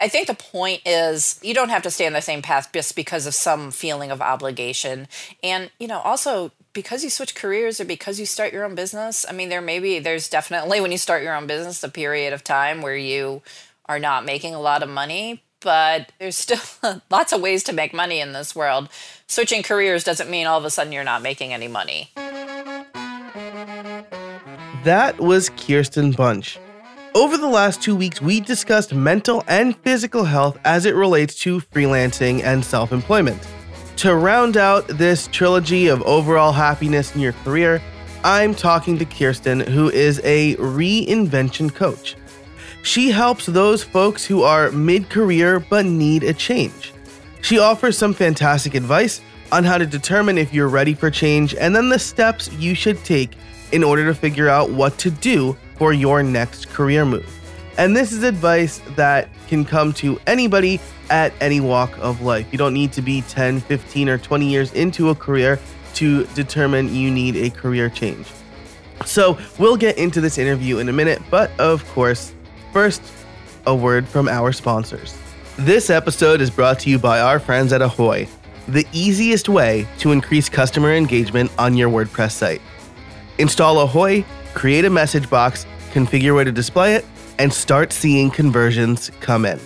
I think the point is you don't have to stay on the same path just because of some feeling of obligation. And, you know, also because you switch careers or because you start your own business, I mean, there may be, there's definitely when you start your own business, a period of time where you are not making a lot of money, but there's still lots of ways to make money in this world. Switching careers doesn't mean all of a sudden you're not making any money. That was Kirsten Bunch. Over the last two weeks, we discussed mental and physical health as it relates to freelancing and self employment. To round out this trilogy of overall happiness in your career, I'm talking to Kirsten, who is a reinvention coach. She helps those folks who are mid career but need a change. She offers some fantastic advice on how to determine if you're ready for change and then the steps you should take in order to figure out what to do for your next career move. And this is advice that can come to anybody at any walk of life. You don't need to be 10, 15, or 20 years into a career to determine you need a career change. So, we'll get into this interview in a minute, but of course, first, a word from our sponsors. This episode is brought to you by our friends at Ahoy, the easiest way to increase customer engagement on your WordPress site. Install Ahoy, create a message box, configure where to display it, and start seeing conversions come in.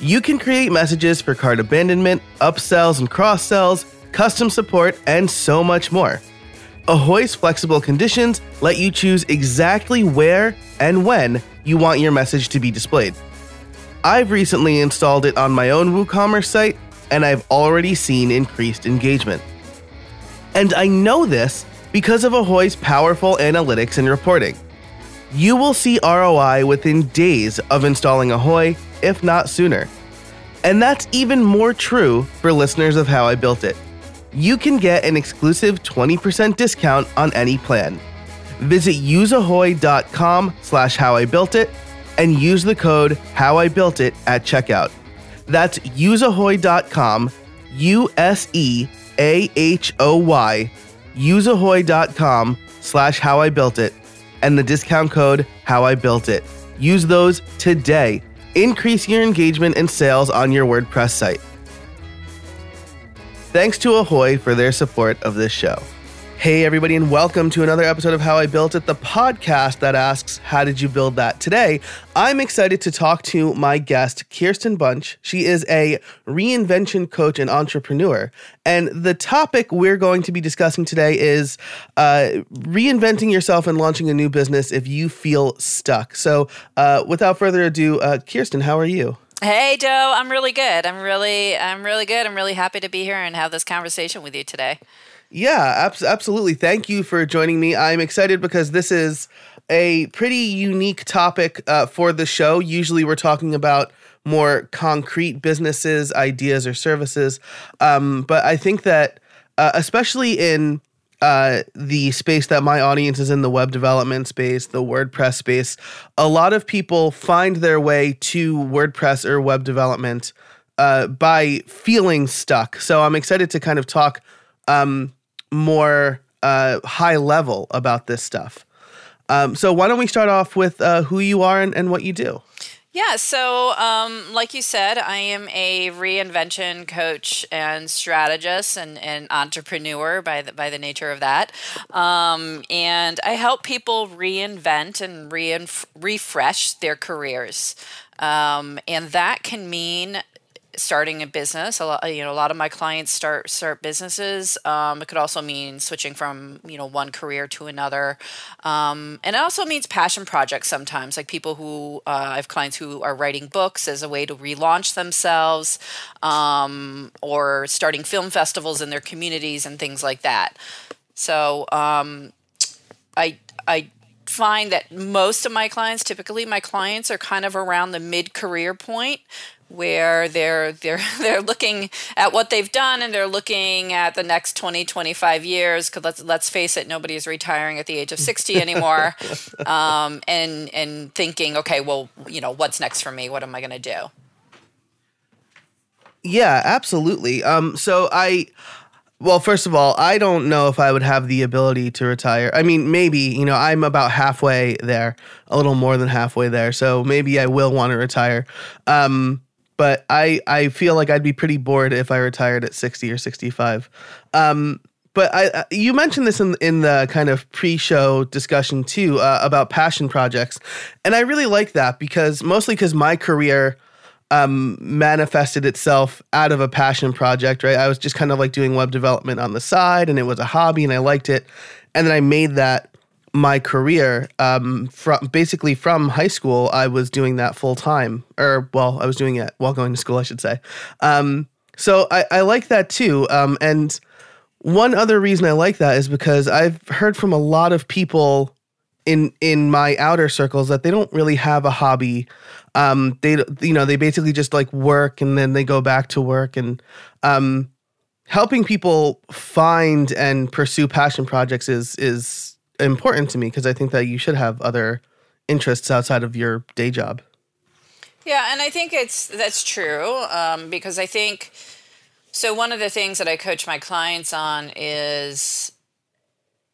You can create messages for cart abandonment, upsells and cross sells, custom support, and so much more. Ahoy's flexible conditions let you choose exactly where and when you want your message to be displayed. I've recently installed it on my own WooCommerce site, and I've already seen increased engagement. And I know this because of Ahoy's powerful analytics and reporting. You will see ROI within days of installing Ahoy, if not sooner. And that's even more true for listeners of How I Built It. You can get an exclusive 20% discount on any plan. Visit useahoy.com slash howibuiltit and use the code howibuiltit at checkout. That's useahoy.com, U-S-E-A-H-O-Y useahoy.com slash how I built it and the discount code how I built it. Use those today. Increase your engagement and sales on your WordPress site. Thanks to Ahoy for their support of this show. Hey, everybody, and welcome to another episode of How I Built It, the podcast that asks, How did you build that? Today, I'm excited to talk to my guest, Kirsten Bunch. She is a reinvention coach and entrepreneur. And the topic we're going to be discussing today is uh, reinventing yourself and launching a new business if you feel stuck. So, uh, without further ado, uh, Kirsten, how are you? Hey Joe, I'm really good. I'm really I'm really good. I'm really happy to be here and have this conversation with you today. Yeah, ab- absolutely. Thank you for joining me. I'm excited because this is a pretty unique topic uh, for the show. Usually, we're talking about more concrete businesses, ideas, or services. Um, but I think that, uh, especially in uh, the space that my audience is in, the web development space, the WordPress space, a lot of people find their way to WordPress or web development uh, by feeling stuck. So I'm excited to kind of talk um, more uh, high level about this stuff. Um, so why don't we start off with uh, who you are and, and, what you do? Yeah, so um, like you said, I am a reinvention coach and strategist and, and entrepreneur by the, by the nature of that. Um, and I help people reinvent and re- refresh their careers. Um, and that can mean starting a business. A lot, you know, a lot of my clients start start businesses. Um, it could also mean switching from you know one career to another, um, and it also means passion projects. Sometimes, like people who uh, I have clients who are writing books as a way to relaunch themselves, um, or starting film festivals in their communities and things like that. So, um, I I find that most of my clients typically my clients are kind of around the mid career point where they're they're they're looking at what they've done and they're looking at the next 20 25 years because let's let's face it nobody is retiring at the age of 60 anymore um, and and thinking okay well you know what's next for me what am i going to do yeah absolutely um, so i well, first of all, I don't know if I would have the ability to retire. I mean, maybe, you know, I'm about halfway there, a little more than halfway there. So maybe I will want to retire. Um, but I, I feel like I'd be pretty bored if I retired at 60 or 65. Um, but I, you mentioned this in in the kind of pre-show discussion too uh, about passion projects, and I really like that because mostly because my career um, manifested itself out of a passion project, right? I was just kind of like doing web development on the side, and it was a hobby, and I liked it, and then I made that my career um, from basically from high school. I was doing that full time, or well, I was doing it while going to school, I should say. Um, so I, I like that too, um, and one other reason I like that is because I've heard from a lot of people in in my outer circles that they don't really have a hobby. Um, they you know they basically just like work and then they go back to work and um, helping people find and pursue passion projects is is important to me because I think that you should have other interests outside of your day job. Yeah, and I think it's that's true um, because I think so one of the things that I coach my clients on is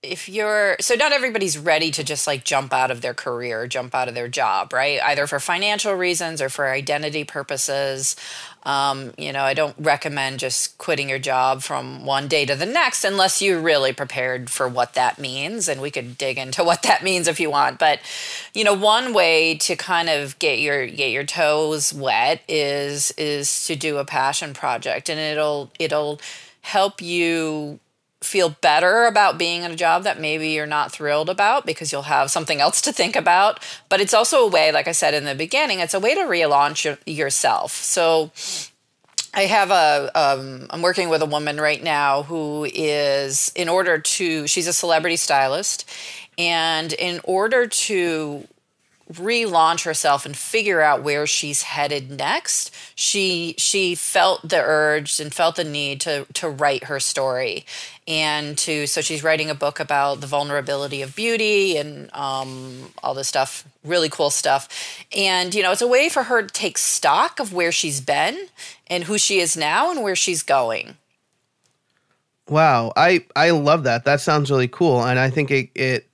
if you're so not everybody's ready to just like jump out of their career, jump out of their job, right? Either for financial reasons or for identity purposes. Um, you know, I don't recommend just quitting your job from one day to the next unless you're really prepared for what that means. And we could dig into what that means if you want. But, you know, one way to kind of get your get your toes wet is is to do a passion project, and it'll it'll help you feel better about being in a job that maybe you're not thrilled about because you'll have something else to think about. But it's also a way, like I said in the beginning, it's a way to relaunch your, yourself. So I have a, um, I'm working with a woman right now who is, in order to, she's a celebrity stylist. And in order to relaunch herself and figure out where she's headed next she she felt the urge and felt the need to to write her story and to so she's writing a book about the vulnerability of beauty and um, all this stuff really cool stuff. And you know it's a way for her to take stock of where she's been and who she is now and where she's going. Wow. I i love that. That sounds really cool. And i think it it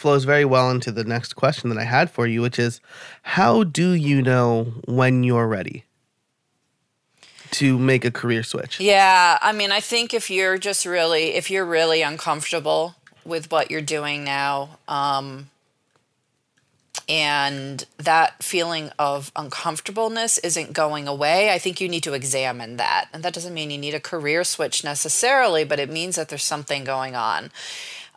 flows very well into the next question that I had for you, which is how do you know when you're ready? to make a career switch? Yeah, I mean, I think if you're just really, if you're really uncomfortable with what you're doing now, um, and that feeling of uncomfortableness isn't going away, I think you need to examine that. And that doesn't mean you need a career switch necessarily, but it means that there's something going on.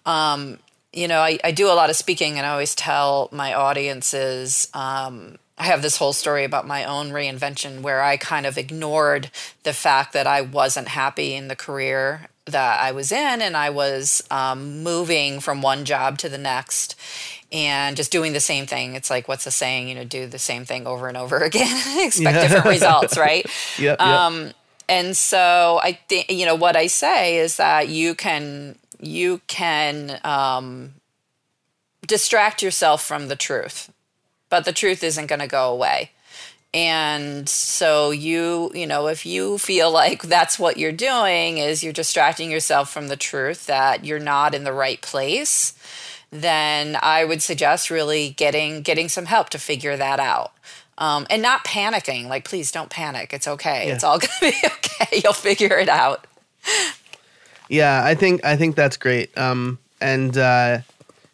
Um, you know, I, I do a lot of speaking, and I always tell my audiences. Um, I have this whole story about my own reinvention where I kind of ignored the fact that I wasn't happy in the career that I was in, and I was um, moving from one job to the next and just doing the same thing. It's like, what's the saying? You know, do the same thing over and over again, expect yeah. different results, right? yeah. Um, and so I think, you know, what I say is that you can you can um, distract yourself from the truth, but the truth isn't going to go away. And so you, you know, if you feel like that's what you're doing is you're distracting yourself from the truth that you're not in the right place, then I would suggest really getting getting some help to figure that out. Um, and not panicking. Like, please don't panic. It's okay. Yeah. It's all gonna be okay. You'll figure it out. Yeah, I think I think that's great. Um, and uh,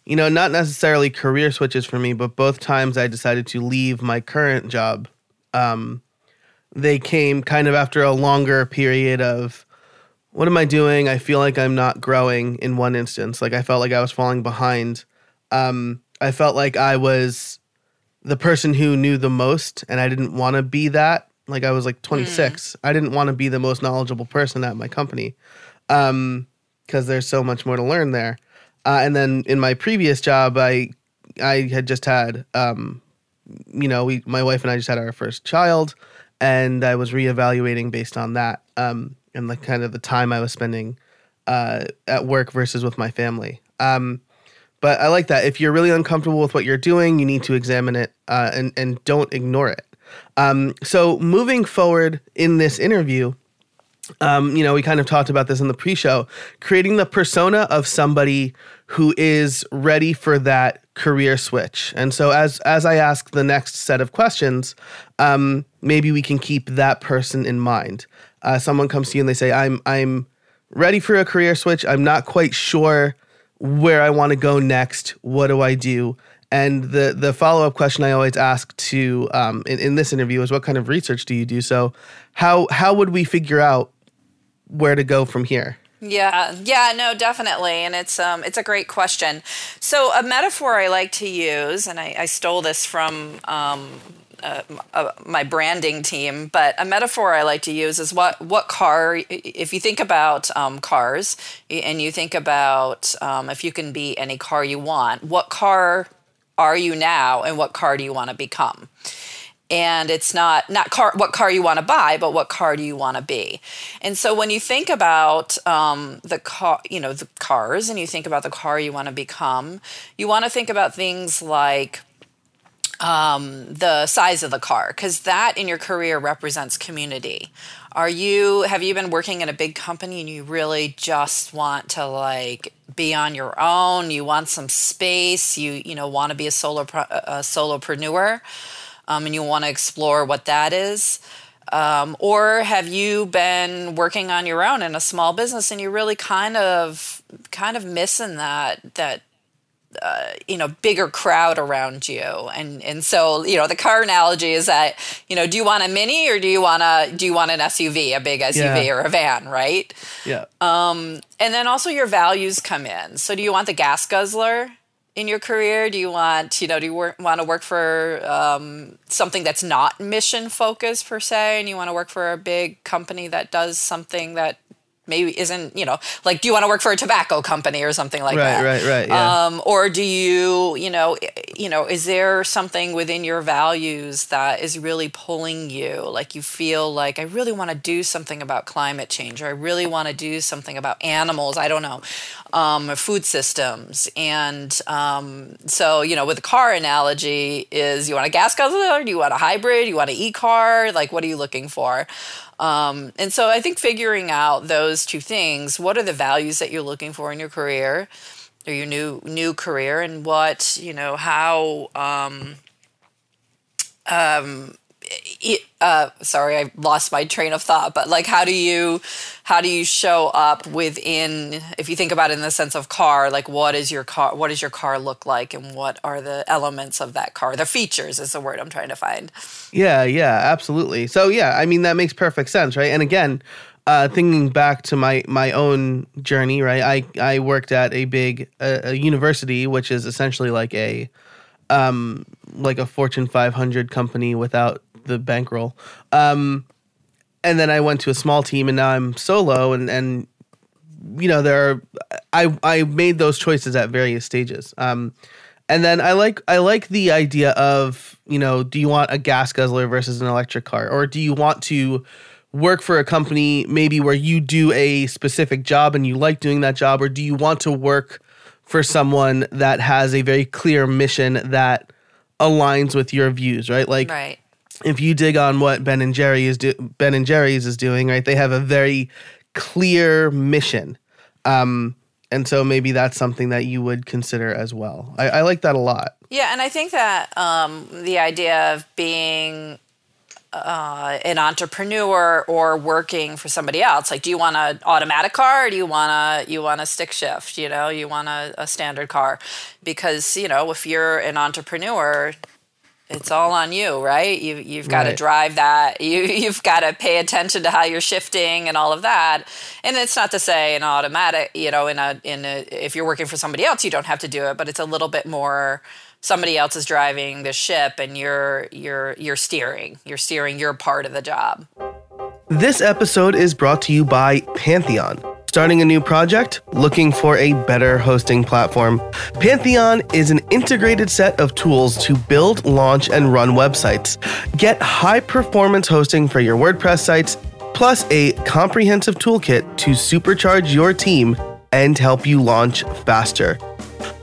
you know, not necessarily career switches for me, but both times I decided to leave my current job, um, they came kind of after a longer period of what am I doing? I feel like I'm not growing in one instance. Like I felt like I was falling behind. Um, I felt like I was the person who knew the most, and I didn't want to be that. Like I was like 26. Mm. I didn't want to be the most knowledgeable person at my company um, because there's so much more to learn there. Uh, and then in my previous job, I I had just had um, you know, we my wife and I just had our first child, and I was reevaluating based on that um, and like kind of the time I was spending uh, at work versus with my family. Um, but I like that. If you're really uncomfortable with what you're doing, you need to examine it uh, and and don't ignore it. Um, so moving forward in this interview, um, you know, we kind of talked about this in the pre-show, creating the persona of somebody who is ready for that career switch. And so as as I ask the next set of questions, um, maybe we can keep that person in mind. Uh, someone comes to you and they say, "I'm I'm ready for a career switch. I'm not quite sure where I want to go next. What do I do?" And the the follow up question I always ask to um, in, in this interview is, "What kind of research do you do?" So, how how would we figure out where to go from here? Yeah, yeah, no, definitely, and it's um, it's a great question. So a metaphor I like to use, and I, I stole this from um, uh, uh, my branding team, but a metaphor I like to use is what what car. If you think about um, cars, and you think about um, if you can be any car you want, what car are you now, and what car do you want to become? And it's not not car what car you want to buy but what car do you want to be. And so when you think about um, the car you know the cars and you think about the car you want to become you want to think about things like um, the size of the car because that in your career represents community. Are you have you been working in a big company and you really just want to like be on your own? You want some space? You you know want to be a solo a solopreneur um, and you want to explore what that is. Um, or have you been working on your own in a small business and you're really kind of kind of missing that that uh, you know bigger crowd around you and and so you know the car analogy is that you know do you want a mini or do you want a do you want an SUV a big SUV yeah. or a van right yeah um and then also your values come in so do you want the gas guzzler in your career? Do you want, you know, do you want to work for um, something that's not mission focused per se, and you want to work for a big company that does something that maybe isn't you know like do you want to work for a tobacco company or something like right, that? right right yeah. um, or do you you know you know is there something within your values that is really pulling you? Like you feel like i really want to do something about climate change or i really want to do something about animals i don't know um, food systems. And um, so you know with the car analogy is you want a gas guzzler? Do you want a hybrid? You want an e-car? Like what are you looking for um, and so I think figuring out those two things, what are the values that you're looking for in your career or your new new career and what, you know, how um, um, uh, sorry, I lost my train of thought. But like, how do you, how do you show up within? If you think about it in the sense of car, like, what is your car? What does your car look like, and what are the elements of that car? The features is the word I'm trying to find. Yeah, yeah, absolutely. So yeah, I mean that makes perfect sense, right? And again, uh, thinking back to my my own journey, right? I I worked at a big a university, which is essentially like a um like a Fortune 500 company without the bankroll. Um, and then I went to a small team, and now I'm solo, and and you know there are I I made those choices at various stages. Um, and then I like I like the idea of you know do you want a gas guzzler versus an electric car, or do you want to work for a company maybe where you do a specific job and you like doing that job, or do you want to work for someone that has a very clear mission that aligns with your views, right? Like right if you dig on what Ben and Jerry is do- Ben and Jerry's is doing, right? They have a very clear mission. Um, and so maybe that's something that you would consider as well. I, I like that a lot. Yeah, and I think that um, the idea of being uh, an entrepreneur or working for somebody else, like, do you want an automatic car or do you want a you want a stick shift? You know, you want a, a standard car because you know if you're an entrepreneur, it's all on you, right? You you've got right. to drive that. You you've got to pay attention to how you're shifting and all of that. And it's not to say an automatic, you know, in a in a if you're working for somebody else, you don't have to do it, but it's a little bit more somebody else is driving the ship and you're you're you're steering. You're steering your part of the job. This episode is brought to you by Pantheon. Starting a new project? Looking for a better hosting platform? Pantheon is an integrated set of tools to build, launch, and run websites. Get high performance hosting for your WordPress sites, plus a comprehensive toolkit to supercharge your team and help you launch faster.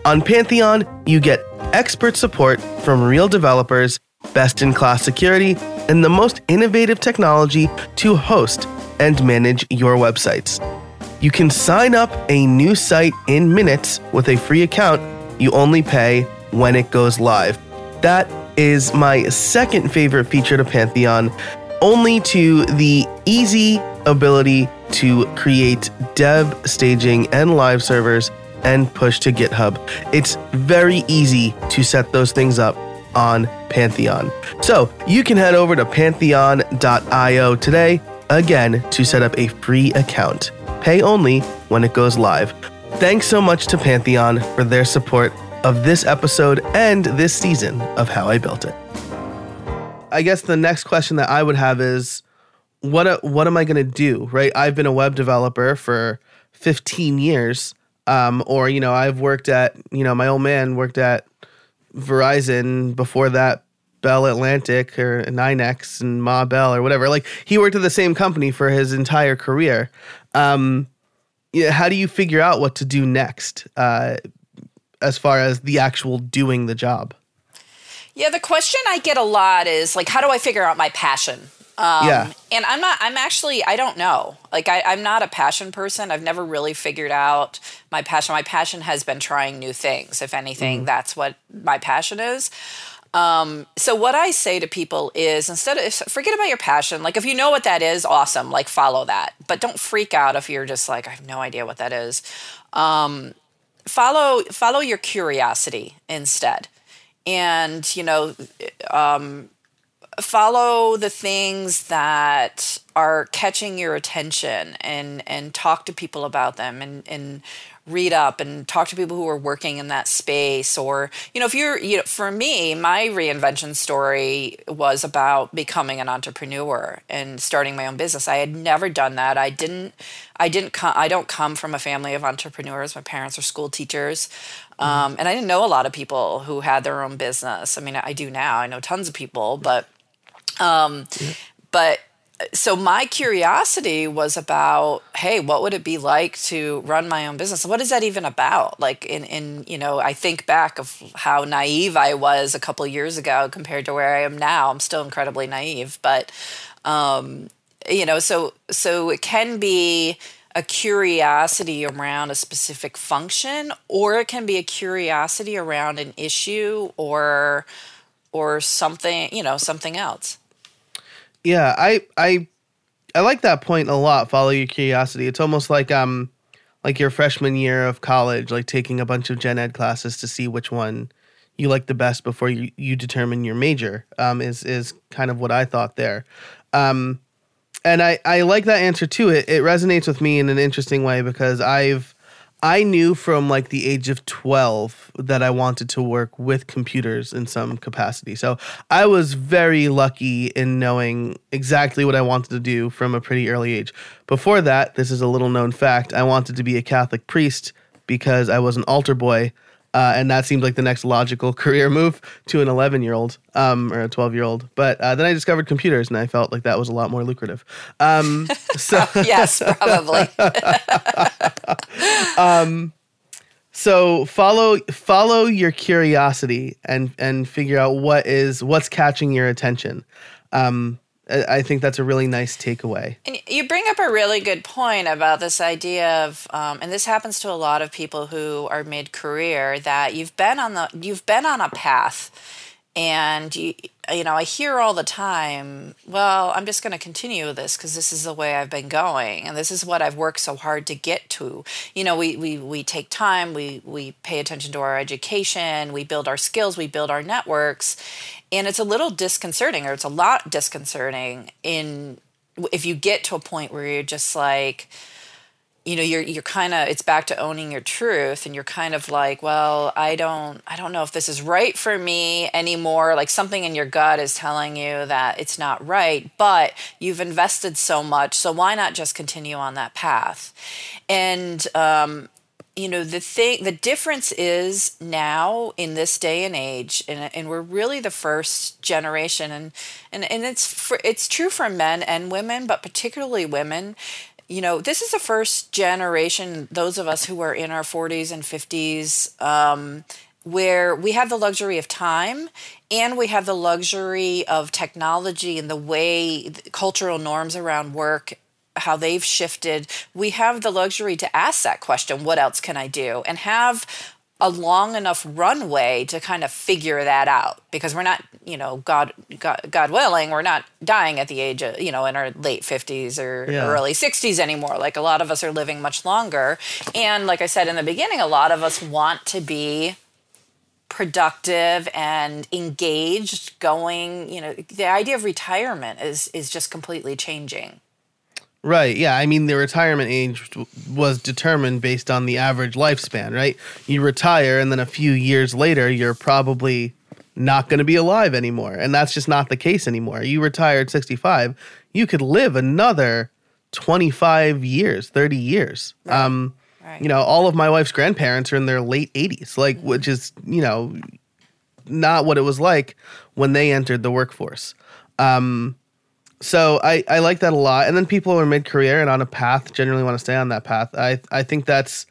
On Pantheon, you get expert support from real developers, best in class security, and the most innovative technology to host and manage your websites. You can sign up a new site in minutes with a free account. You only pay when it goes live. That is my second favorite feature to Pantheon, only to the easy ability to create dev, staging, and live servers and push to GitHub. It's very easy to set those things up on Pantheon. So you can head over to pantheon.io today, again, to set up a free account. Pay only when it goes live. Thanks so much to Pantheon for their support of this episode and this season of How I Built It. I guess the next question that I would have is what what am I going to do, right? I've been a web developer for 15 years um, or you know, I've worked at, you know, my old man worked at Verizon before that Bell Atlantic or NYNEX and Ma Bell or whatever. Like he worked at the same company for his entire career. Um, yeah, how do you figure out what to do next uh, as far as the actual doing the job? Yeah, the question I get a lot is like, how do I figure out my passion? Um, yeah. And I'm not, I'm actually, I don't know. Like, I, I'm not a passion person. I've never really figured out my passion. My passion has been trying new things. If anything, mm-hmm. that's what my passion is. Um, so what I say to people is instead of forget about your passion. Like if you know what that is, awesome. Like follow that, but don't freak out if you're just like I have no idea what that is. Um, follow follow your curiosity instead, and you know, um, follow the things that are catching your attention and and talk to people about them and and read up and talk to people who are working in that space or you know if you're you know for me my reinvention story was about becoming an entrepreneur and starting my own business. I had never done that. I didn't i didn't come i don't come from a family of entrepreneurs. My parents are school teachers. Um, and i didn't know a lot of people who had their own business. I mean i do now. I know tons of people but um, yeah. But so my curiosity was about hey what would it be like to run my own business? What is that even about? Like in in you know i think back of how naive i was a couple years ago compared to where i am now. I'm still incredibly naive but um you know so so it can be a curiosity around a specific function or it can be a curiosity around an issue or or something you know something else yeah, I I I like that point a lot. Follow your curiosity. It's almost like um like your freshman year of college, like taking a bunch of gen ed classes to see which one you like the best before you, you determine your major. Um, is is kind of what I thought there. Um, and I, I like that answer too. It, it resonates with me in an interesting way because I've I knew from like the age of 12 that I wanted to work with computers in some capacity. So I was very lucky in knowing exactly what I wanted to do from a pretty early age. Before that, this is a little known fact, I wanted to be a Catholic priest because I was an altar boy uh, and that seemed like the next logical career move to an 11 year old um, or a 12 year old. But uh, then I discovered computers, and I felt like that was a lot more lucrative. Um, so yes, probably. um, so follow follow your curiosity and and figure out what is what's catching your attention. Um, I think that's a really nice takeaway. And you bring up a really good point about this idea of, um, and this happens to a lot of people who are mid career, that you've been on the you've been on a path, and you you know I hear all the time, well, I'm just going to continue this because this is the way I've been going, and this is what I've worked so hard to get to. You know, we we we take time, we we pay attention to our education, we build our skills, we build our networks, and it's a little disconcerting or it's a lot disconcerting in if you get to a point where you're just like you know you're you're kind of it's back to owning your truth and you're kind of like well i don't i don't know if this is right for me anymore. Like something in your gut is telling you that it's not right but you've invested so much. So why not just continue on that path? And um, you know the thing the difference is now in this day and age and, and we're really the first generation and and, and it's for, it's true for men and women but particularly women you know this is the first generation those of us who are in our 40s and 50s um, where we have the luxury of time and we have the luxury of technology and the way cultural norms around work how they've shifted. We have the luxury to ask that question what else can i do? and have a long enough runway to kind of figure that out because we're not you know god god, god willing we're not dying at the age of you know in our late 50s or Yeah. early 60s anymore. Like a lot of us are living much longer. And like i said in the beginning a lot of us want to be productive and engaged going you know the idea of retirement is is just completely changing Right. Yeah. I mean, the retirement age was determined based on the average lifespan, right? You retire, and then a few years later, you're probably not going to be alive anymore. And that's just not the case anymore. You retire at 65, you could live another 25 years, 30 years. Um, Right. You know, all of my wife's grandparents are in their late 80s, like, which is, you know, not what it was like when they entered the workforce. Um, so I, I like that a lot. And then people who are mid career and on a path generally want to stay on that path. I, I think that's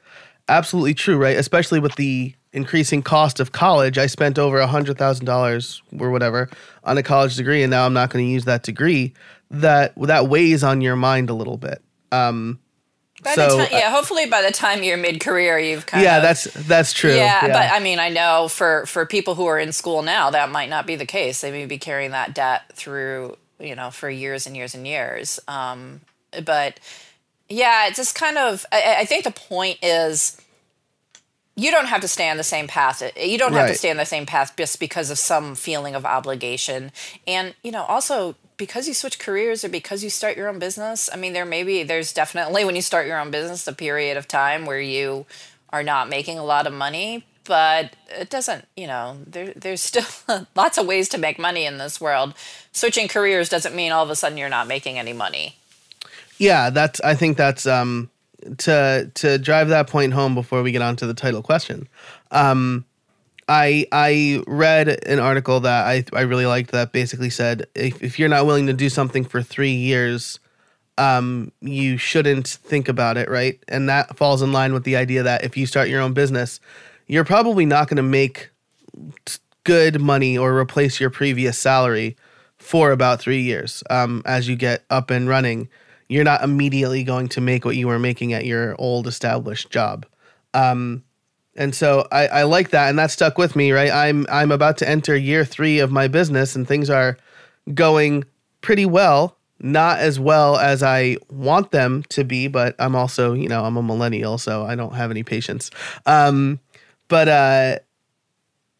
absolutely true, right? Especially with the increasing cost of college. I spent over a hundred thousand dollars or whatever on a college degree, and now I'm not going to use that degree. That that weighs on your mind a little bit. Um, by So, the time, yeah hopefully by the time you're mid-career you've kind yeah, of that's that's true. Yeah, but I mean, I know for for people who are in school now, that might not be the case. They may be carrying that debt through, you know, for years and years and years. Um, but yeah, it's just kind of. I, I think the point is, you don't have to stay on the same path. You don't have to stay on the same path just because of some feeling of obligation. And you know, also because you switch careers or because you start your own business. I mean, there may be there's definitely when you start your own business a period of time where you are not making a lot of money, but it doesn't, you know, there there's still lots of ways to make money in this world. Switching careers doesn't mean all of a sudden you're not making any money. yeah, that's. I think that's um, to to drive that point home before we get on to the title question. Um, I I read an article that I I really liked that basically said if if you're not willing to do something for three years, um, you shouldn't think about it, right? And that falls in line with the idea that if you start your own business, you're probably not going to make good money or replace your previous salary for about three years. Um, as you get up and running, you're not immediately going to make what you were making at your old established job. Um, and so I, I like that, and that stuck with me. Right, I'm I'm about to enter year three of my business, and things are going pretty well. Not as well as I want them to be, but I'm also, you know, I'm a millennial, so I don't have any patience. Um, but uh,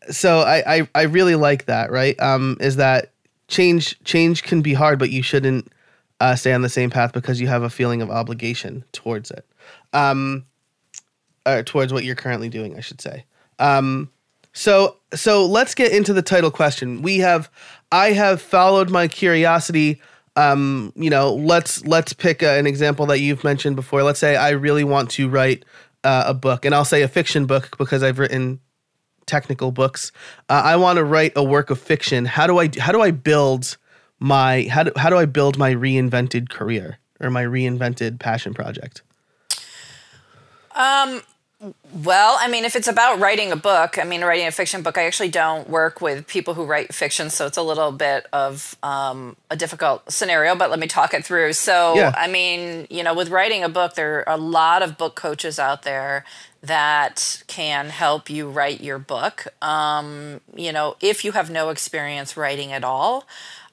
so I, I I really like that. Right, um, is that change change can be hard, but you shouldn't uh, stay on the same path because you have a feeling of obligation towards it. Um, or towards what you're currently doing, I should say. Um, so so let's get into the title question. We have I have followed my curiosity. Um, you know, let's let's pick a, an example that you've mentioned before. Let's say I really want to write uh, a book, and I'll say a fiction book because I've written technical books. Uh, I want to write a work of fiction. How do I how do I build my how do, how do I build my reinvented career or my reinvented passion project? Well, I mean, if it's about writing a book, I mean, writing a fiction book, I actually don't work with people who write fiction, so it's a little bit of um, a difficult scenario, but let me talk it through. So, Yeah. I mean, you know, with writing a book, there are a lot of book coaches out there that can help you write your book. Um, you know, if you have no experience writing at all,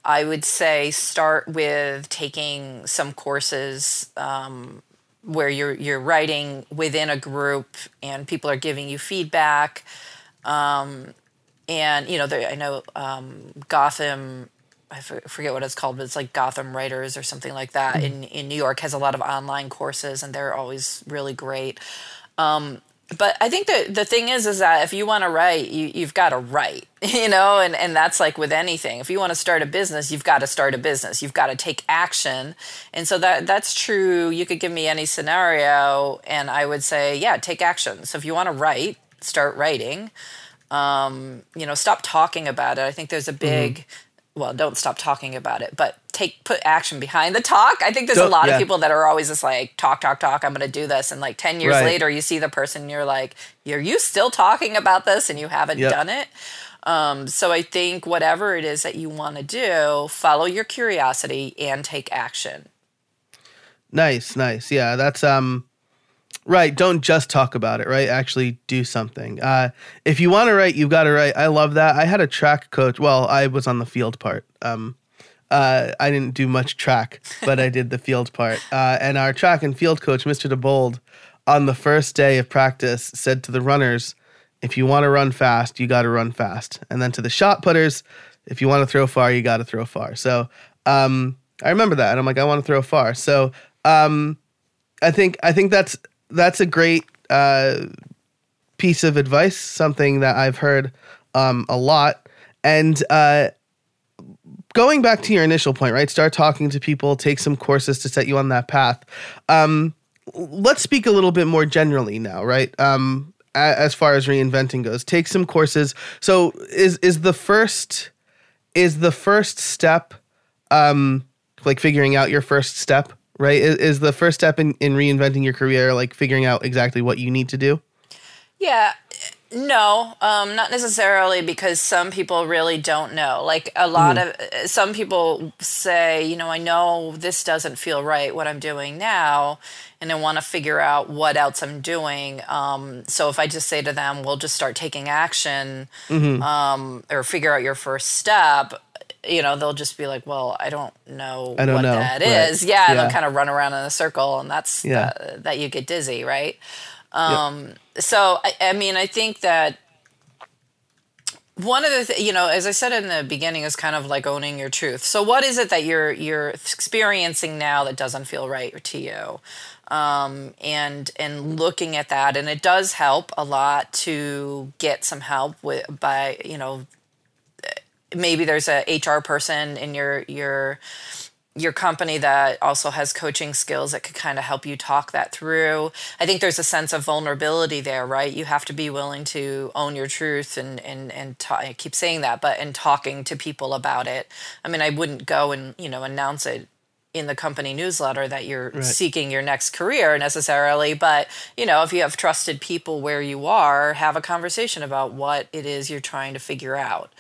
I would say start with taking some courses um, where you're you're writing within a group and people are giving you feedback. Um, and you know, there, I know um, Gotham. I forget what it's called, but it's like Gotham Writers or something like that. In in New York, has a lot of online courses, and they're always really great. Um, but I think the the thing is, is that if you want to write, you you've got to write, you know, and and that's like with anything. If you want to start a business, you've got to start a business. You've got to take action, and so that that's true. You could give me any scenario, and I would say, yeah, take action. So if you want to write, start writing. Um, you know, stop talking about it. I think there's a big well, don't stop talking about it, but take put action behind the talk. I think there's a Don't- lot yeah. of people that are always just like talk, talk, talk. I'm going to do this, and like ten years Right. later, you see the person, and you're like, are you still talking about this, and you haven't Yep. done it? Um, so I think whatever it is that you want to do, follow your curiosity and take action. Nice, nice. Yeah, that's um right, don't just talk about it, right? Actually do something. Uh if you want to write, you've got to write. I love that. I had a track coach. Well, I was on the field part. Um uh, I didn't do much track, but I did the field part. Uh, and our track and field coach, Mr. DeBold, on the first day of practice, said to the runners, "If you want to run fast, you got to run fast." And then to the shot putters, "If you want to throw far, you got to throw far." So um, I remember that, and I'm like, I want to throw far. So um, I think I think that's that's a great uh, piece of advice, something that I've heard um, a lot. And uh, going back to your initial point, right? Start talking to people, take some courses to set you on that path. Um, let's speak a little bit more generally now, right? Um, as far as reinventing goes, take some courses. So is is the first is the first step um, like figuring out your first step, right? Is, is the first step in, in reinventing your career like figuring out exactly what you need to do? Yeah, no, um, not necessarily because some people really don't know. Like a lot of some people say, you know, I know this doesn't feel right what I'm doing now, and I want to figure out what else I'm doing. Um, so if I just say to them, we'll just start taking action," um, or figure out your first step. You know, they'll just be like, "Well, I don't know I don't what know." that Right. is." Yeah, Yeah. they'll kind of run around in a circle, and that's Yeah. that you get dizzy, right? Um, So, I, I mean, I think that one of the, th- you know, as I said in the beginning, is kind of like owning your truth. So, what is it that you're you're experiencing now that doesn't feel right to you? Um, and and looking at that, and it does help a lot to get some help with by you know maybe there's a HR person in your your your company that also has coaching skills that could kind of help you talk that through. I think there's a sense of vulnerability there, right? You have to be willing to own your truth and and and ta- I keep saying that, but in talking to people about it. I mean, I wouldn't go and you know announce it in the company newsletter that you're seeking your next career necessarily but you know if you have trusted people where you are have a conversation about what it is you're trying to figure out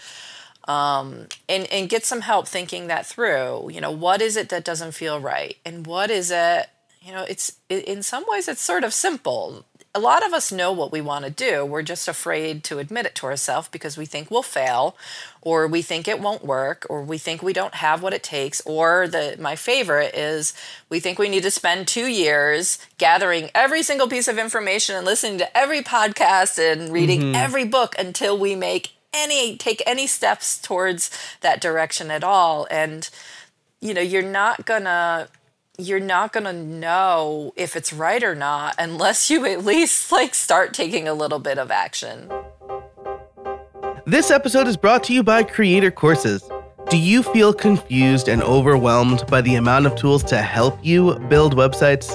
Um, and and get some help thinking that through you know what is it that doesn't feel right? And what is it you know it's in some ways it's sort of simple. A lot of us know what we want to do. We're just afraid to admit it to ourselves because we think we'll fail or we think it won't work or we think we don't have what it takes or the my favorite is we think we need to spend 2 years gathering every single piece of information and listening to every podcast and reading mm-hmm. every book until we make any take any steps towards that direction at all and you know you're not gonna you're not gonna know if it's right or not unless you at least like start taking a little bit of action This episode is brought to you by Creator Courses. Do you feel confused and overwhelmed by the amount of tools to help you build websites?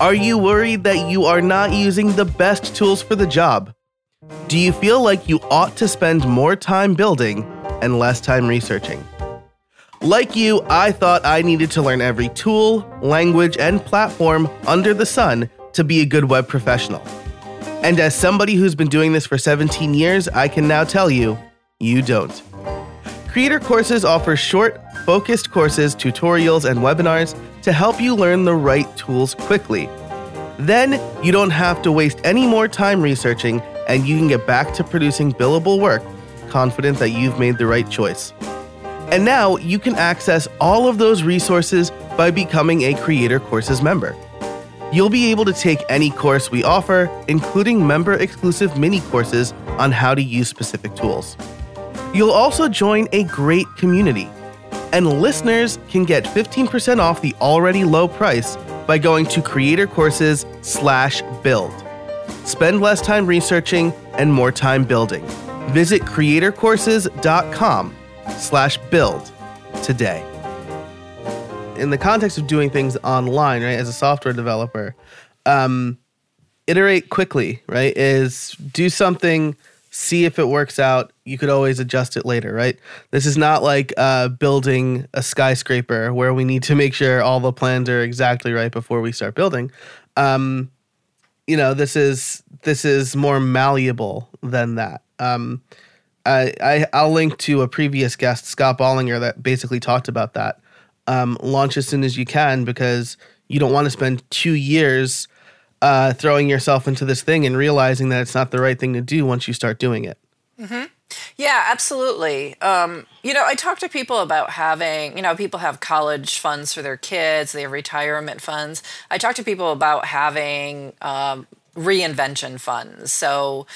Are you worried that you are not using the best tools for the job? Do you feel like you ought to spend more time building and less time researching? Like you, I thought I needed to learn every tool, language, and platform under the sun to be a good web professional. And as somebody who's been doing this for 17 years, I can now tell you, you don't. Creator Courses offers short, focused courses, tutorials, and webinars to help you learn the right tools quickly. Then you don't have to waste any more time researching and you can get back to producing billable work, confident that you've made the right choice. And now you can access all of those resources by becoming a Creator Courses member. You'll be able to take any course we offer, including member exclusive mini courses on how to use specific tools. You'll also join a great community, and listeners can get 15% off the already low price by going to creatorcourses/build. Spend less time researching and more time building. Visit creatorcourses.com/build today in the context of doing things online, right, as a software developer, um, iterate quickly, right, is do something, see if it works out, you could always adjust it later, right? This is not like uh, building a skyscraper where we need to make sure all the plans are exactly right before we start building. Um, you know, this is this is more malleable than that. Um, I, I I'll link to a previous guest, Scott Bolinger that basically talked about that. Um, launch as soon as you can because you don't want to spend two years uh, throwing yourself into this thing and realizing that it's not the right thing to do once you start doing it. Mm-hmm. Yeah, absolutely. Um, you know, I talk to people about having, you know, people have college funds for their kids, they have retirement funds. I talk to people about having um, reinvention funds. So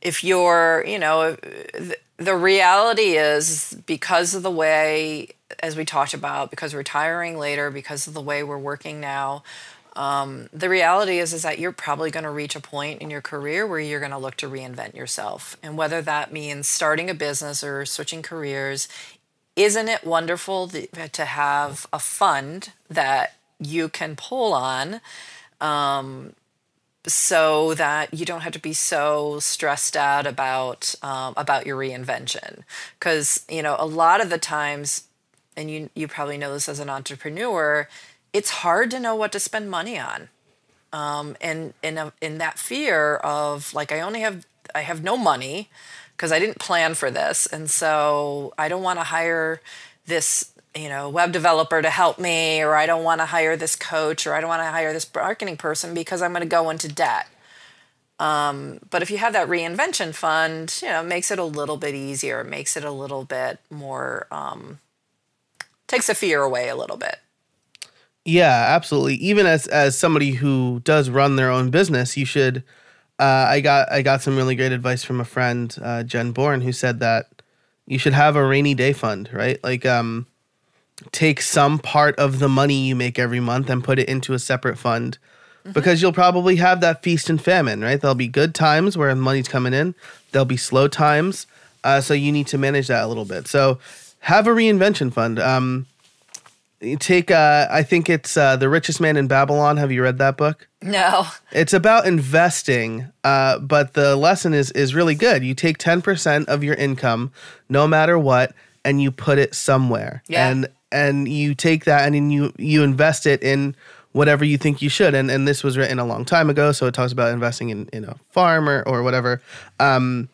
if you're, you know, the, the reality is because of the way, as we talked about, because retiring later, because of the way we're working now, um, the reality is is that you're probably going to reach a point in your career where you're going to look to reinvent yourself. And whether that means starting a business or switching careers isn't it wonderful to have a fund that you can pull on um, so that you don't have to be so stressed out about um, about your reinvention? Because you know a lot of the times and you you probably know this as an entrepreneur it's hard to know what to spend money on. Um, and in a, in that fear of like I only have I have no money because I didn't plan for this, and so I don't want to hire this you know web developer to help me, or I don't want to hire this coach, or I don't want to hire this marketing person because I'm going to go into debt. Um, but if you have that reinvention fund, you know, it makes it a little bit easier. It makes it a little bit more um, takes the fear away a little bit. Yeah, absolutely. Even as as somebody who does run their own business, you should. Uh, I got I got some really great advice from a friend, uh, Jen Bourn, who said that you should have a rainy day fund, right? Like, um, take some part of the money you make every month and put it into a separate fund, mm-hmm. because you'll probably have that feast and famine, right? There'll be good times where money's coming in. There'll be slow times, uh, so you need to manage that a little bit. So, have a reinvention fund. Um, you take uh, I think it's uh, The Richest Man in Babylon. Have you read that book? No. It's about investing, uh, but the lesson is is really good. You take 10% of your income no matter what and you put it somewhere. Yeah. And and you take that and then you you invest it in whatever you think you should. And and this was written a long time ago, so it talks about investing in in a farm or, or whatever. Um,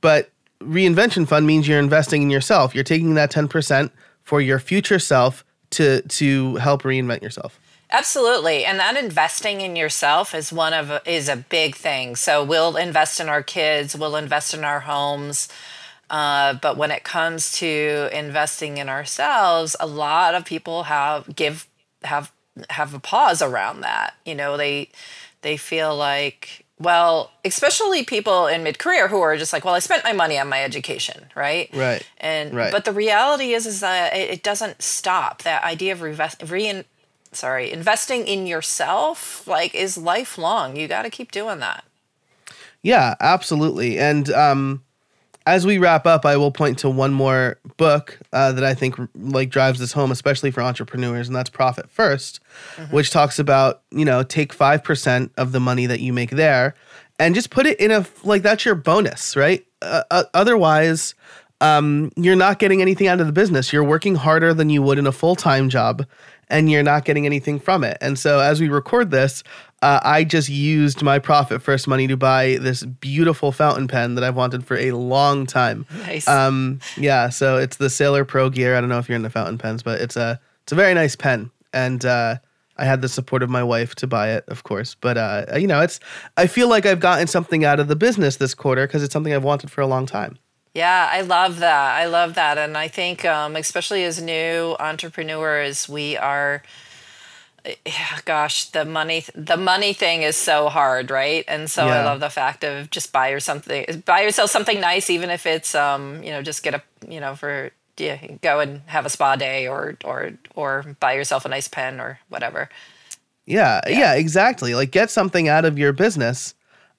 but reinvention fund means you're investing in yourself. You're taking that 10% for your future self to to help reinvent yourself. Absolutely. And that investing in yourself is one of is a big thing. So we'll invest in our kids, we'll invest in our homes. Uh, but when it comes to investing in ourselves, a lot of people have give have have a pause around that. You know, they they feel like well, especially people in mid career who are just like, well, I spent my money on my education, right? Right. And right. but the reality is, is that it doesn't stop. That idea of reinvest, re, sorry, investing in yourself, like, is lifelong. You got to keep doing that. Yeah, absolutely. And um, as we wrap up, I will point to one more book uh, that I think like drives this home, especially for entrepreneurs, and that's Profit First mm-hmm. which talks about you know take five percent of the money that you make there and just put it in a like that's your bonus, right? Uh, uh, otherwise, um, you're not getting anything out of the business. You're working harder than you would in a full time job, and you're not getting anything from it. And so, as we record this, uh, I just used my profit first money to buy this beautiful fountain pen that I've wanted for a long time. Nice. Um, yeah, so it's the Sailor Pro Gear. I don't know if you're into fountain pens, but it's a it's a very nice pen, and uh, I had the support of my wife to buy it, of course. But uh, you know, it's I feel like I've gotten something out of the business this quarter because it's something I've wanted for a long time. Yeah, I love that. I love that, and I think, um, especially as new entrepreneurs, we are gosh, the money the money thing is so hard, right? And so yeah. I love the fact of just buy your something buy yourself something nice, even if it's um, you know, just get a you know, for yeah, go and have a spa day or or or buy yourself a nice pen or whatever. Yeah, yeah, yeah exactly. Like get something out of your business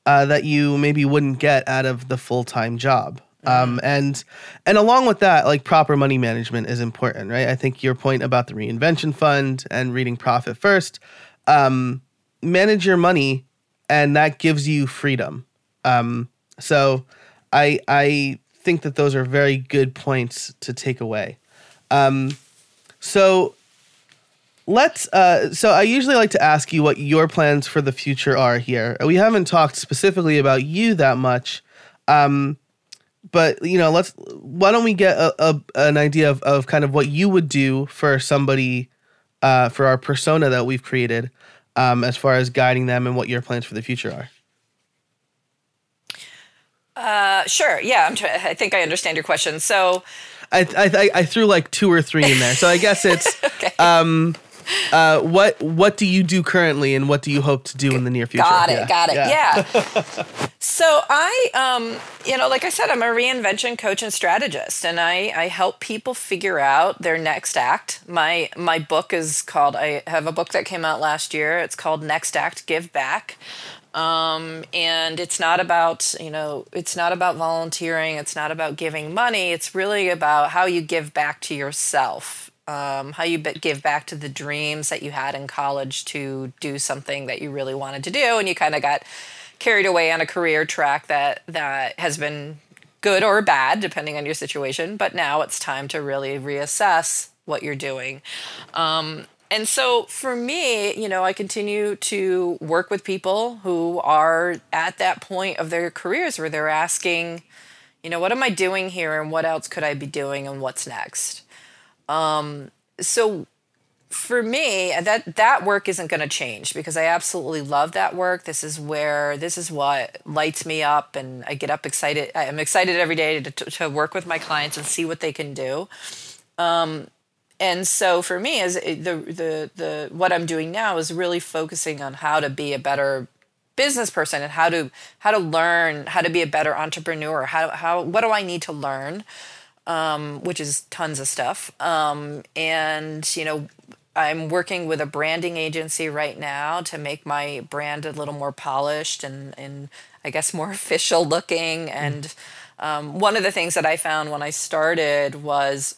uh, that you maybe wouldn't get out of the full time job. Um, and and along with that, like proper money management is important, right? I think your point about the reinvention fund and reading profit first, um, manage your money, and that gives you freedom. Um, so I I think that those are very good points to take away. Um, so let's. Uh, so I usually like to ask you what your plans for the future are here. We haven't talked specifically about you that much. Um, but you know, let's. Why don't we get a, a an idea of, of kind of what you would do for somebody, uh, for our persona that we've created, um, as far as guiding them and what your plans for the future are. Uh, sure. Yeah, I'm. Try- I think I understand your question. So, I, I I threw like two or three in there, so I guess it's okay. um, uh, what what do you do currently, and what do you hope to do in the near future? Got it. Yeah. Got it. Yeah. so I, um, you know, like I said, I'm a reinvention coach and strategist, and I I help people figure out their next act. My my book is called. I have a book that came out last year. It's called Next Act Give Back. Um, and it's not about you know it's not about volunteering it's not about giving money it's really about how you give back to yourself um, how you give back to the dreams that you had in college to do something that you really wanted to do and you kind of got carried away on a career track that that has been good or bad depending on your situation but now it's time to really reassess what you're doing um, and so for me, you know, I continue to work with people who are at that point of their careers where they're asking, you know, what am I doing here and what else could I be doing and what's next? Um, so for me, that that work isn't going to change because I absolutely love that work. This is where this is what lights me up, and I get up excited. I'm excited every day to, to, work with my clients and see what they can do. Um, and so for me is the the the what i'm doing now is really focusing on how to be a better business person and how to how to learn how to be a better entrepreneur how how what do i need to learn um, which is tons of stuff um, and you know i'm working with a branding agency right now to make my brand a little more polished and and i guess more official looking and um, one of the things that i found when i started was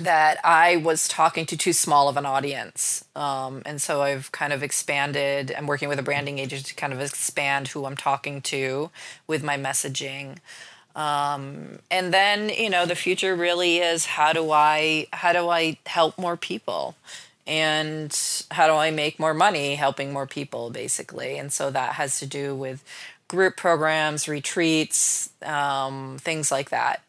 that I was talking to too small of an audience. Um, and so I've kind of expanded. I'm working with a branding agent to kind of expand who I'm talking to with my messaging. Um, and then, you know, the future really is how do I how do I help more people? And how do I make more money helping more people, basically? And so that has to do with group programs, retreats, um, things like that.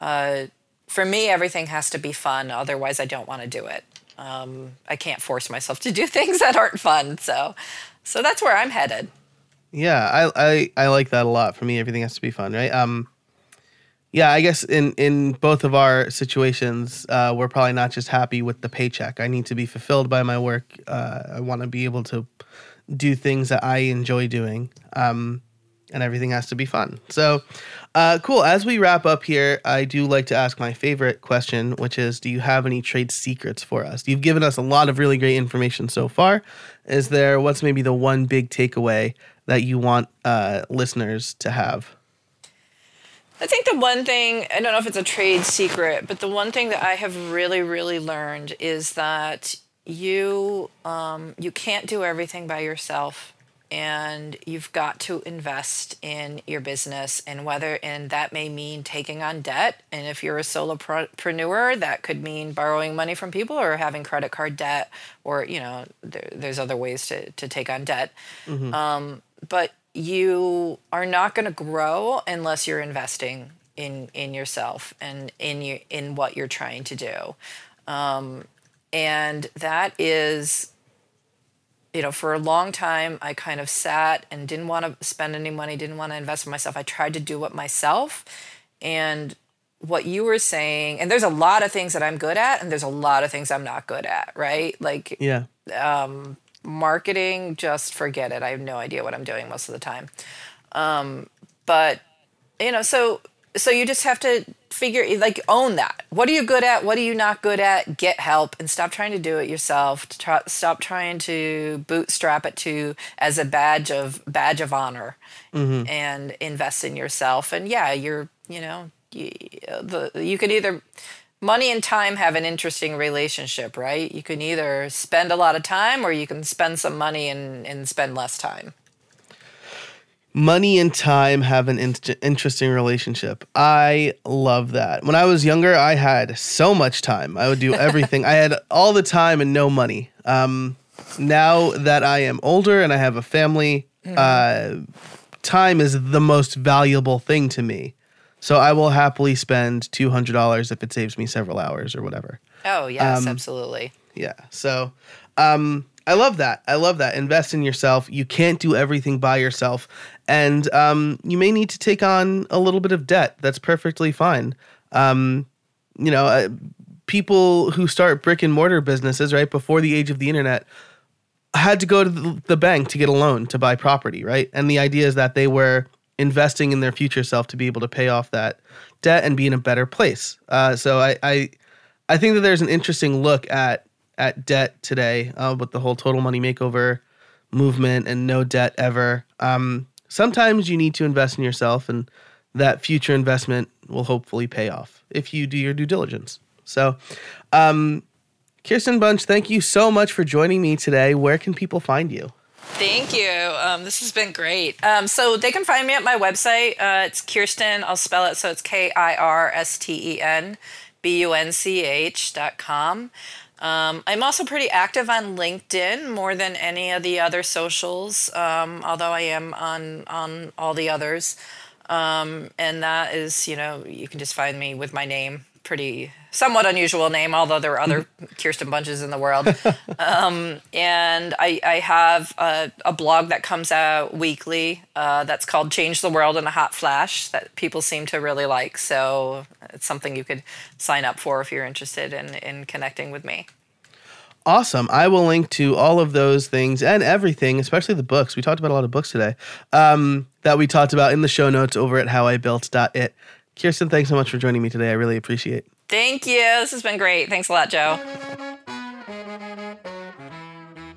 Uh, for me, everything has to be fun. Otherwise, I don't want to do it. Um, I can't force myself to do things that aren't fun. So, so that's where I'm headed. Yeah, I, I I like that a lot. For me, everything has to be fun, right? Um, yeah, I guess in in both of our situations, uh, we're probably not just happy with the paycheck. I need to be fulfilled by my work. Uh, I want to be able to do things that I enjoy doing. Um, and everything has to be fun. So, uh, cool. As we wrap up here, I do like to ask my favorite question, which is Do you have any trade secrets for us? You've given us a lot of really great information so far. Is there what's maybe the one big takeaway that you want uh, listeners to have? I think the one thing, I don't know if it's a trade secret, but the one thing that I have really, really learned is that you um, you can't do everything by yourself and you've got to invest in your business and whether and that may mean taking on debt and if you're a solopreneur that could mean borrowing money from people or having credit card debt or you know there, there's other ways to, to take on debt mm-hmm. um, but you are not going to grow unless you're investing in in yourself and in you in what you're trying to do um, and that is you know, for a long time, I kind of sat and didn't want to spend any money, didn't want to invest in myself. I tried to do it myself. And what you were saying, and there's a lot of things that I'm good at, and there's a lot of things I'm not good at, right? Like, yeah. Um, marketing, just forget it. I have no idea what I'm doing most of the time. Um, but, you know, so so you just have to figure like own that what are you good at what are you not good at get help and stop trying to do it yourself Try, stop trying to bootstrap it to as a badge of badge of honor mm-hmm. and invest in yourself and yeah you're you know you, the, you can either money and time have an interesting relationship right you can either spend a lot of time or you can spend some money and, and spend less time Money and time have an in- interesting relationship. I love that. When I was younger, I had so much time. I would do everything. I had all the time and no money. Um, now that I am older and I have a family, uh, time is the most valuable thing to me. So I will happily spend two hundred dollars if it saves me several hours or whatever. Oh yes, absolutely. Yeah. So um, I love that. I love that. Invest in yourself. You can't do everything by yourself. And um, you may need to take on a little bit of debt. That's perfectly fine. Um, you know, uh, people who start brick and mortar businesses, right, before the age of the internet, had to go to the bank to get a loan to buy property, right? And the idea is that they were investing in their future self to be able to pay off that debt and be in a better place. Uh, so I, I, I think that there's an interesting look at at debt today uh, with the whole total money makeover movement and no debt ever. Um, sometimes you need to invest in yourself, and that future investment will hopefully pay off if you do your due diligence. So, um, Kirsten Bunch, thank you so much for joining me today. Where can people find you? Thank you. Um, this has been great. Um, so they can find me at my website. Uh, it's Kirsten. I'll spell it so it's K I R S T E N B U N C H dot com. Um, I'm also pretty active on LinkedIn more than any of the other socials, um, although I am on on all the others. Um, and that is, you know, you can just find me with my name, pretty somewhat unusual name, although there are other Kirsten Bunches in the world. Um, and I, I have a, a, blog that comes out weekly uh, that's called Change the World in a Hot Flash that people seem to really like. So it's something you could sign up for if you're interested in, in connecting with me. Awesome. I will link to all of those things and everything, especially the books. We talked about a lot of books today um, that we talked about in the show notes over at howibuilt.it. Kirsten, thanks so much for joining me today. I really appreciate it. Thank you. This has been great. Thanks a lot, Joe.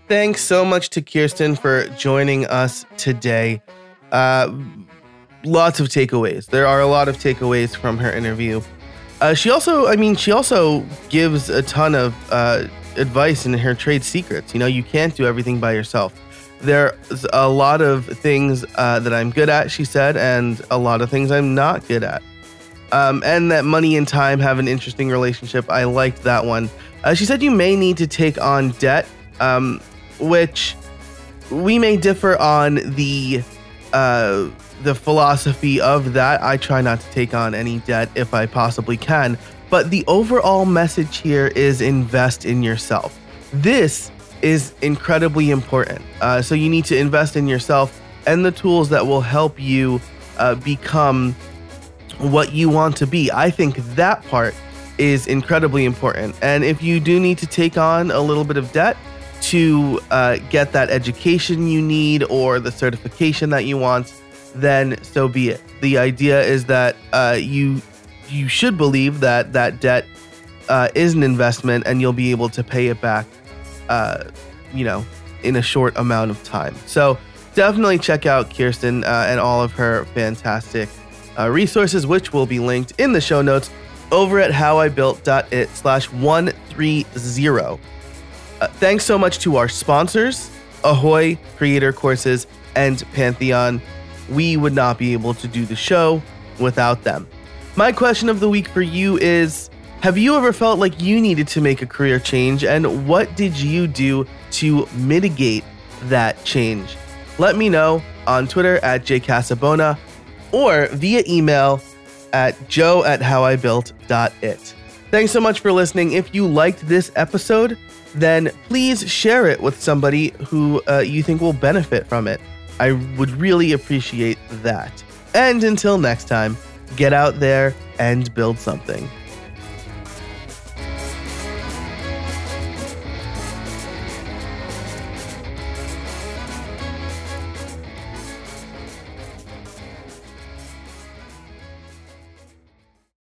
Thanks so much to Kirsten for joining us today. Uh, lots of takeaways. There are a lot of takeaways from her interview. Uh, she also, I mean, she also gives a ton of uh, advice in her trade secrets. You know, you can't do everything by yourself. There's a lot of things uh, that I'm good at, she said, and a lot of things I'm not good at. Um, and that money and time have an interesting relationship. I liked that one. Uh, she said you may need to take on debt, um, which we may differ on the uh, the philosophy of that. I try not to take on any debt if I possibly can. But the overall message here is invest in yourself. This is incredibly important. Uh, so you need to invest in yourself and the tools that will help you uh, become what you want to be. I think that part is incredibly important. And if you do need to take on a little bit of debt to uh, get that education you need or the certification that you want, then so be it. The idea is that uh, you you should believe that that debt uh, is an investment and you'll be able to pay it back, uh, you know, in a short amount of time. So definitely check out Kirsten uh, and all of her fantastic uh, resources, which will be linked in the show notes over at howibuilt.it slash 130. Uh, thanks so much to our sponsors, Ahoy, Creator Courses, and Pantheon. We would not be able to do the show without them. My question of the week for you is Have you ever felt like you needed to make a career change, and what did you do to mitigate that change? Let me know on Twitter at jcasabona or via email at joe at howibuilt.it. Thanks so much for listening. If you liked this episode, then please share it with somebody who uh, you think will benefit from it. I would really appreciate that. And until next time, get out there and build something.